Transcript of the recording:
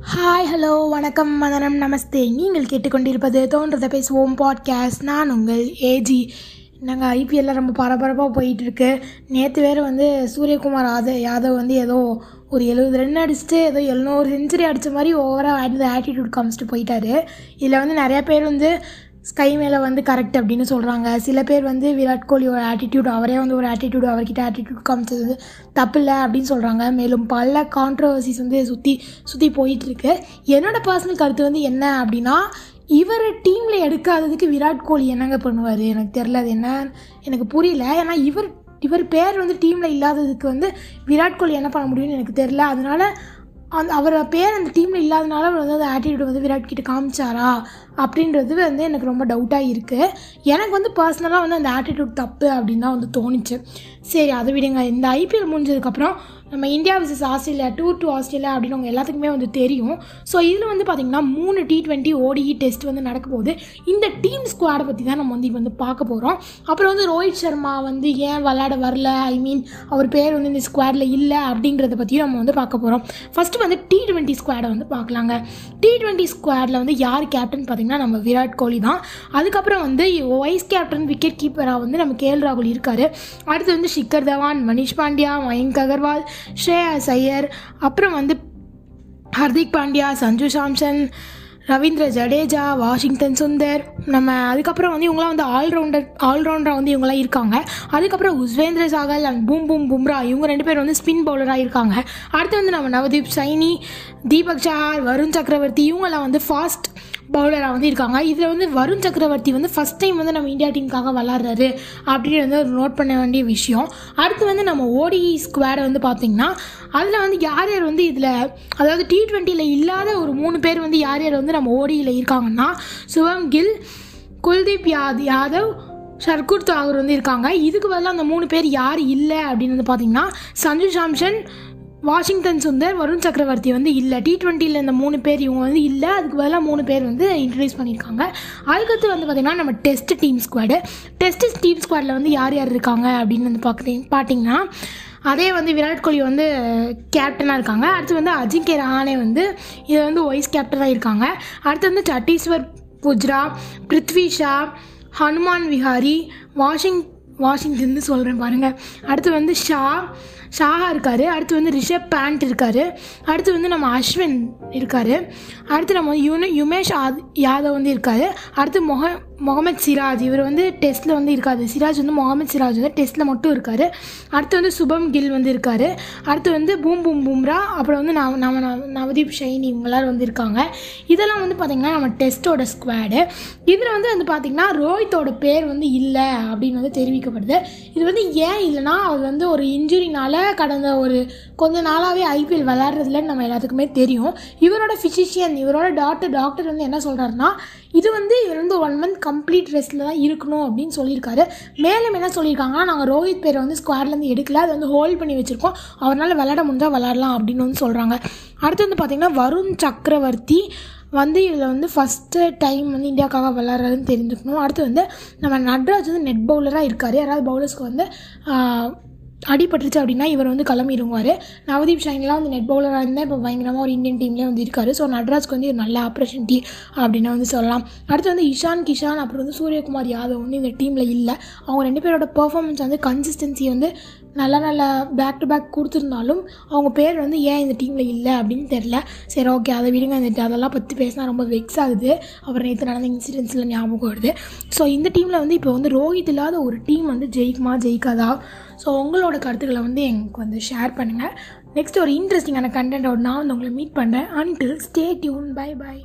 Hi hello வணக்கம் மதனம் நமஸ்தே. நீங்கள் கேட்டுக்கொண்டிருப்பது தோன்றதை பேசுவோம் பாட்காஸ்ட் நான் உங்கள் ஏஜி நாங்கள் ஐபிஎல்லில் ரொம்ப பரபரப்பாக போயிட்டுருக்கு. நேற்று வேறு வந்து சூரியகுமார் யாதவ் யாதவ் வந்து ஏதோ ஒரு எழுபது ரன் அடிச்சுட்டு ஏதோ எழுநூறு செஞ்சுரி அடித்த மாதிரி ஓவராக ஆடி ஆட்டிடியூட் காமிச்சிட்டு போயிட்டாரு. இதில் வந்து நிறையா பேர் வந்து ஸ்கை மேலே வந்து கரெக்ட் அப்படின்னு சொல்கிறாங்க சில பேர் வந்து விராட் கோலியோட ஆட்டிடியூட் அவரே வந்து ஒரு ஆட்டிடியூட் அவர்கிட்ட ஆட்டிடியூட் காமிச்சது வந்து தப்பில்லை அப்படின்னு சொல்கிறாங்க மேலும் பல கான்ட்ரவர்சிஸ் வந்து சுற்றி சுற்றி போயிட்டுருக்கு. என்னோடய பர்சனல் கருத்து வந்து என்ன அப்படின்னா இவர் டீமில் எடுக்காததுக்கு விராட் கோலி என்னங்க பண்ணுவார்? எனக்கு தெரில அது என்ன எனக்கு புரியல. ஏன்னா இவர் இவர் பேர் வந்து டீமில் இல்லாததுக்கு வந்து விராட் கோலி என்ன பண்ண முடியும்னு எனக்கு தெரில அதனால அந்த அவரை பேர் அந்த டீமில் இல்லாதனால அவர் வந்து அந்த ஆட்டிடியூட் வந்து விராட் கிட்ட காமிச்சாரா? அப்படின்றது வந்து எனக்கு ரொம்ப டவுட்டாக இருக்குது எனக்கு வந்து பர்சனலாக வந்து அந்த ஆட்டிடியூட் தப்பு அப்படின்னு தான் வந்து தோணுச்சு. சரி அதை விடுங்க. இந்த ஐபிஎல் முடிஞ்சதுக்கப்புறம் நம்ம India versus Australia tour to Australia அப்படின்னு அவங்க எல்லாத்துக்குமே வந்து தெரியும். ஸோ இதில் வந்து பார்த்திங்கன்னா மூணு டி ட்வெண்ட்டி ஓடிஇ டெஸ்ட் வந்து நடக்க போகுது. இந்த டீம் ஸ்குவாடை பற்றி தான் நம்ம வந்து இப்போ வந்து பார்க்க போகிறோம் அப்புறம் வந்து ரோஹித் சர்மா வந்து ஏன் விளாட வரல? ஐ மீன் அவர் பேர் வந்து இந்த ஸ்குவாடில் இல்லை அப்படின்றத பற்றியும் நம்ம வந்து பார்க்க போகிறோம் ஃபஸ்ட்டு வந்து டி டுவெண்ட்டி ஸ்குவாடை வந்து பார்க்கலாங்க. டி டுவெண்ட்டி ஸ்குவாடில் வந்து யார் கேப்டன் பார்த்திங்கன்னா நம்ம விராட் கோலி தான். அதுக்கப்புறம் வந்து வைஸ் கேப்டன் விக்கெட் கீப்பராக வந்து நம்ம கேஎல் ராகுல் இருக்கார். அடுத்து வந்து ஷிக்கர் தவான் மணிஷ் பாண்டியா மயங்க் அகர்வால் ஸ்ரேயா ஐயர். அப்புறம் வந்து ஹர்திக் பாண்டியா சஞ்சு சாம்சன் ரவீந்திர ஜடேஜா வாஷிங்டன் சுந்தர். நம்ம அதுக்கப்புறம் வந்து இவங்களாம் வந்து ஆல்ரவுண்டர் ஆல்ரவுண்டராக வந்து இவங்களாம் இருக்காங்க. அதுக்கப்புறம் Yuzvendra Chahal and boom boom Bumrah இவங்க ரெண்டு பேர் வந்து ஸ்பின் பவுலராக இருக்காங்க. அடுத்து வந்து நம்ம நவதீப் சைனி தீபக் சஹார் வருண் சக்கரவர்த்தி இவங்கெல்லாம் வந்து ஃபாஸ்ட் பவுலராக வந்து இருக்காங்க. இதில் வந்து வருண் சக்கரவர்த்தி வந்து ஃபஸ்ட் டைம் வந்து நம்ம இந்தியா டீமுக்காக விளாட்றாரு அப்படின்னு வந்து நோட் பண்ண வேண்டிய விஷயம். அடுத்து வந்து நம்ம ஓடி ஸ்குவாடை வந்து பார்த்திங்கன்னா அதில் வந்து யார் யார் வந்து இதில் அதாவது டி ட்வெண்ட்டியில் இல்லாத ஒரு மூணு பேர் வந்து யார் யார் வந்து நம்ம ஓடியில் இருக்காங்கன்னா சுவம் கில் குல்தீப் யாத் யாதவ் ஷர்குர் தாகூர் வந்து இருக்காங்க. இதுக்கு பதிலாக அந்த மூணு பேர் யார் இல்லை அப்படின்னு வந்து பார்த்திங்கன்னா சஞ்சு சாம்சன் வாஷிங்டன் சுந்தர் வருண் சக்கரவர்த்தி வந்து இல்லை. டி ட்வெண்ட்டியில் இந்த மூணு பேர் இவங்க வந்து இல்லை. அதுக்கு பதிலாக மூணு பேர் வந்து இன்ட்ரடியூஸ் பண்ணியிருக்காங்க அதுக்கடுத்து வந்து பார்த்திங்கன்னா நம்ம test team squad test team ஸ்குவாடில் வந்து யார் யார் இருக்காங்க அப்படின்னு வந்து பார்க்குறீங்க பார்த்தீங்கன்னா அதே வந்து விராட் கோலி வந்து கேப்டனாக இருக்காங்க. அடுத்து வந்து அஜிங்கே ரஹானே வந்து இதை வந்து வைஸ் கேப்டனாக இருக்காங்க. அடுத்து வந்து சட்டீஸ்வர் புஜ்ரா பிருத்வி ஷா ஹனுமான் விஹாரி வாஷிங் வாஷிங்டன் சொல்கிறேன் பாருங்கள் அடுத்து வந்து ஷா ஷாஹா இருக்கார். அடுத்து வந்து ரிஷப் பேண்ட் இருக்கார். அடுத்து வந்து நம்ம அஸ்வின் இருக்கார். அடுத்து நம்ம யுன யுமேஷ் யாதவ் வந்து இருக்கார். அடுத்து மொஹ முகமது சிராஜ் இவர் வந்து டெஸ்ட்டில் வந்து இருக்காது சிராஜ் வந்து முகமது சிராஜ் வந்து டெஸ்ட்டில் மட்டும் இருக்கார். அடுத்து வந்து சுபம் கில் வந்து இருக்கார். அடுத்து வந்து பூம் பூம் பூம்ரா அப்புறம் வந்து நவ நவ நவதீப் ஷைனி இவங்களாம் வந்து இருக்காங்க. இதெல்லாம் வந்து பார்த்திங்கன்னா நம்ம டெஸ்ட்டோட ஸ்குவாடு இதில் வந்து வந்து பார்த்திங்கன்னா ரோஹித்தோட பேர் வந்து இல்லை அப்படின்னு வந்து தெரிவிக்கப்படுது. இது வந்து ஏன் இல்லைன்னா அவர் வந்து ஒரு இன்ஜுரினால் கடந்த ஒரு கொஞ்ச நாளாகவே ஐபிஎல் விளாட்றதுலன்னு நம்ம எல்லாத்துக்குமே தெரியும். இவரோட ஃபிசிஷியன் இவரோட டாக்டர் டாக்டர் வந்து என்ன சொல்கிறாருன்னா இது வந்து இவர் வந்து ஒன் மந்த் கம்ப்ளீட் ரெஸ்ட்டில் தான் இருக்கணும் அப்படின்னு சொல்லியிருக்காரு. மேலும் என்ன சொல்லியிருக்காங்கன்னா நாங்கள் ரோஹித் பேரை வந்து ஸ்குவாட்லேருந்து எடுக்கல. அதை வந்து ஹோல்ட் பண்ணி வச்சுருக்கோம். அவரால் விளாட முடிஞ்சால் விளாடலாம் அப்படின்னு வந்து சொல்கிறாங்க அடுத்து வந்து பார்த்திங்கன்னா வருண் சக்கரவர்த்தி வந்து இதில் வந்து ஃபஸ்ட்டு டைம் வந்து இந்தியாவுக்காக விளாட்றாருன்னு தெரிஞ்சுக்கணும். அடுத்து வந்து நம்ம நட்ராஜ் வந்து நெட் பவுலராக இருக்கார். யாராவது பவுலர்ஸ்க்கு வந்து அடிபட்டுருச்சு அப்படின்னா இவர் வந்து கிளம்பிடுவார். நவதீப் ஷைன்லாம் வந்து நெட் பவுலராக இருந்தால் இப்போ பயங்கரமாக ஒரு இந்தியன் டீம்லேயே வந்து இருக்கார். ஸோ நட்ராஜ்க்கு வந்து ஒரு நல்ல ஆப்பர்ச்சுனிட்டி அப்படின்னு வந்து சொல்லலாம். அடுத்து வந்து இஷான் கிஷான் அப்புறம் வந்து சூரியகுமார் யாதவ் வந்து இந்த டீமில் இல்லை. அவங்க ரெண்டு பேரோட பர்ஃபார்மன்ஸ் வந்து கன்சிஸ்டன்சி வந்து நல்ல நல்ல பேக் டு பேக் கொடுத்துருந்தாலும் அவங்க பேர் வந்து ஏன் இந்த டீமில் இல்லை அப்படின்னு தெரில சரி ஓகே அதை விடுங்க வந்துட்டு அதெல்லாம் பற்றி பேசினா ரொம்ப வெக்ஸ் ஆகுது. அப்புறம் நேற்று நடந்த இன்சிடென்ட்ஸில் ஞாபகம் வருது. ஸோ இந்த டீமில் வந்து இப்போ வந்து ரோஹித் இல்லாத ஒரு டீம் வந்து ஜெயிக்குமா ஜெயிக்காதா? ஸோ உங்களோட கருத்துக்களை வந்து எங்களுக்கு வந்து ஷேர் பண்ணுங்கள் நெக்ஸ்ட் ஒரு இன்ட்ரெஸ்டிங்கான கண்டென்ட்டோட நான் வந்து உங்களை மீட் பண்ணுறேன் until stay tuned bye bye